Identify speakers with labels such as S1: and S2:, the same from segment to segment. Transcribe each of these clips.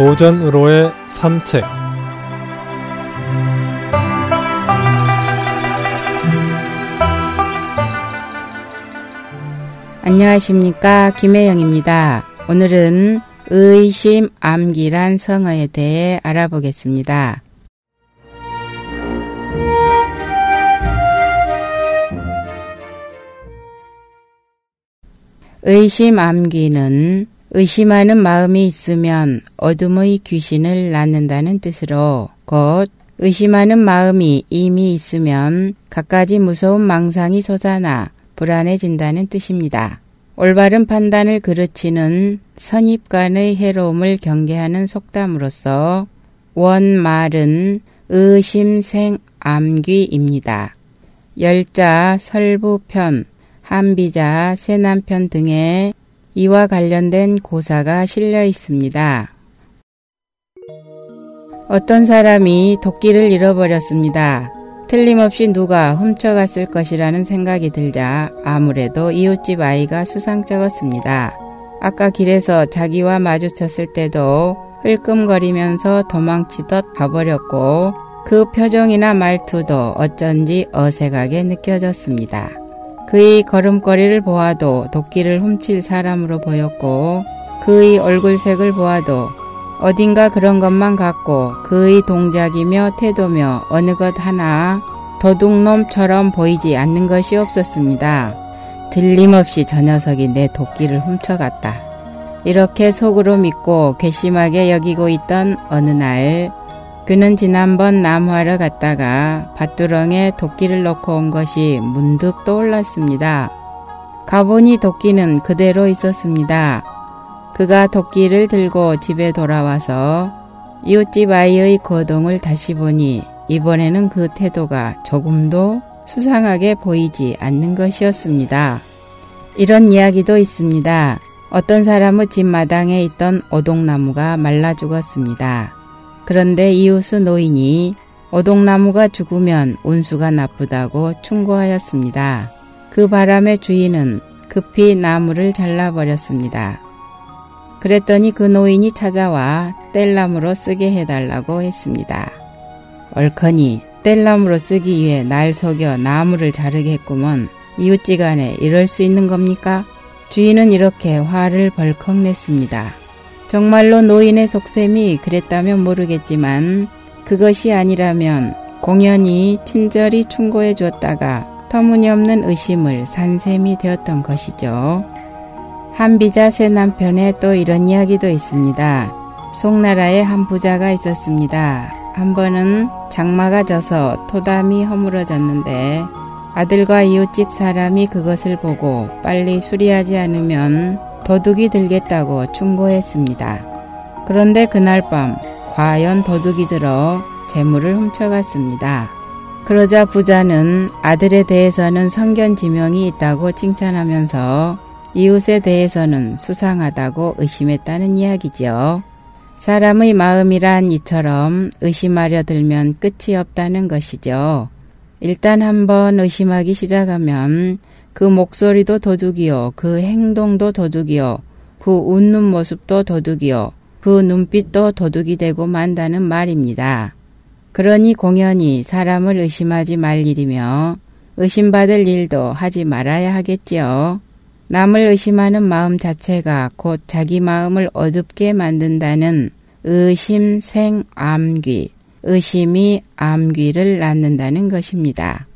S1: 도전으로의 산책
S2: 안녕하십니까 김혜영입니다. 오늘은 의심 암기란 성어에 대해 알아보겠습니다. 의심 암기는 의심하는 마음이 있으면 어둠의 귀신을 낳는다는 뜻으로 곧 의심하는 마음이 이미 있으면 갖가지 무서운 망상이 솟아나 불안해진다는 뜻입니다. 올바른 판단을 그르치는 선입관의 해로움을 경계하는 속담으로서 원말은 의심생암귀입니다. 열자, 설부편, 한비자, 새남편 등에 이와 관련된 고사가 실려 있습니다. 어떤 사람이 도끼를 잃어버렸습니다. 틀림없이 누가 훔쳐갔을 것이라는 생각이 들자 아무래도 이웃집 아이가 수상쩍었습니다. 아까 길에서 자기와 마주쳤을 때도 흘끔거리면서 도망치듯 가버렸고 그 표정이나 말투도 어쩐지 어색하게 느껴졌습니다. 그의 걸음걸이를 보아도 도끼를 훔칠 사람으로 보였고 그의 얼굴색을 보아도 어딘가 그런 것만 같고 그의 동작이며 태도며 어느 것 하나 도둑놈처럼 보이지 않는 것이 없었습니다. 들림없이 저 녀석이 내 도끼를 훔쳐갔다. 이렇게 속으로 믿고 괘씸하게 여기고 있던 어느 날 그는 지난번 나무하러 갔다가 밭두렁에 도끼를 넣고 온 것이 문득 떠올랐습니다. 가보니 도끼는 그대로 있었습니다. 그가 도끼를 들고 집에 돌아와서 이웃집 아이의 거동을 다시 보니 이번에는 그 태도가 조금도 수상하게 보이지 않는 것이었습니다. 이런 이야기도 있습니다. 어떤 사람의 집 마당에 있던 오동나무가 말라 죽었습니다. 그런데 이웃의 노인이 오동나무가 죽으면 운수가 나쁘다고 충고하였습니다. 그 바람에 주인은 급히 나무를 잘라버렸습니다. 그랬더니 그 노인이 찾아와 뗄나무로 쓰게 해달라고 했습니다. 얼커니 뗄나무로 쓰기 위해 날 속여 나무를 자르게 했구먼 이웃지간에 이럴 수 있는 겁니까? 주인은 이렇게 화를 벌컥 냈습니다. 정말로 노인의 속셈이 그랬다면 모르겠지만 그것이 아니라면 공연히 친절히 충고해 주었다가 터무니없는 의심을 산셈이 되었던 것이죠. 한비자 새 남편에 또 이런 이야기도 있습니다. 송나라에 한 부자가 있었습니다. 한 번은 장마가 져서 토담이 허물어졌는데 아들과 이웃집 사람이 그것을 보고 빨리 수리하지 않으면 도둑이 들겠다고 충고했습니다. 그런데 그날 밤 과연 도둑이 들어 재물을 훔쳐갔습니다. 그러자 부자는 아들에 대해서는 성견지명이 있다고 칭찬하면서 이웃에 대해서는 수상하다고 의심했다는 이야기지요. 사람의 마음이란 이처럼 의심하려 들면 끝이 없다는 것이죠. 일단 한번 의심하기 시작하면 그 목소리도 도둑이요. 그 행동도 도둑이요. 그 웃는 모습도 도둑이요. 그 눈빛도 도둑이 되고 만다는 말입니다. 그러니 공연히 사람을 의심하지 말 일이며 의심받을 일도 하지 말아야 하겠지요. 남을 의심하는 마음 자체가 곧 자기 마음을 어둡게 만든다는 의심 생암귀, 의심이 암귀를 낳는다는 것입니다.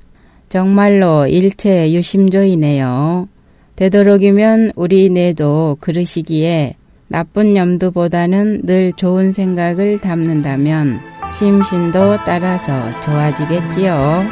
S2: 정말로 일체 유심조이네요. 되도록이면 우리 뇌도 그러시기에 나쁜 염두보다는 늘 좋은 생각을 담는다면 심신도 따라서 좋아지겠지요.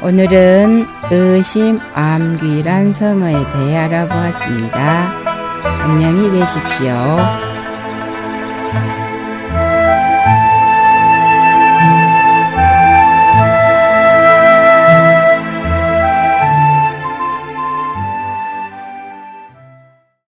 S2: 오늘은 의심 암귀란 성어에 대해 알아보았습니다. 안녕히 계십시오.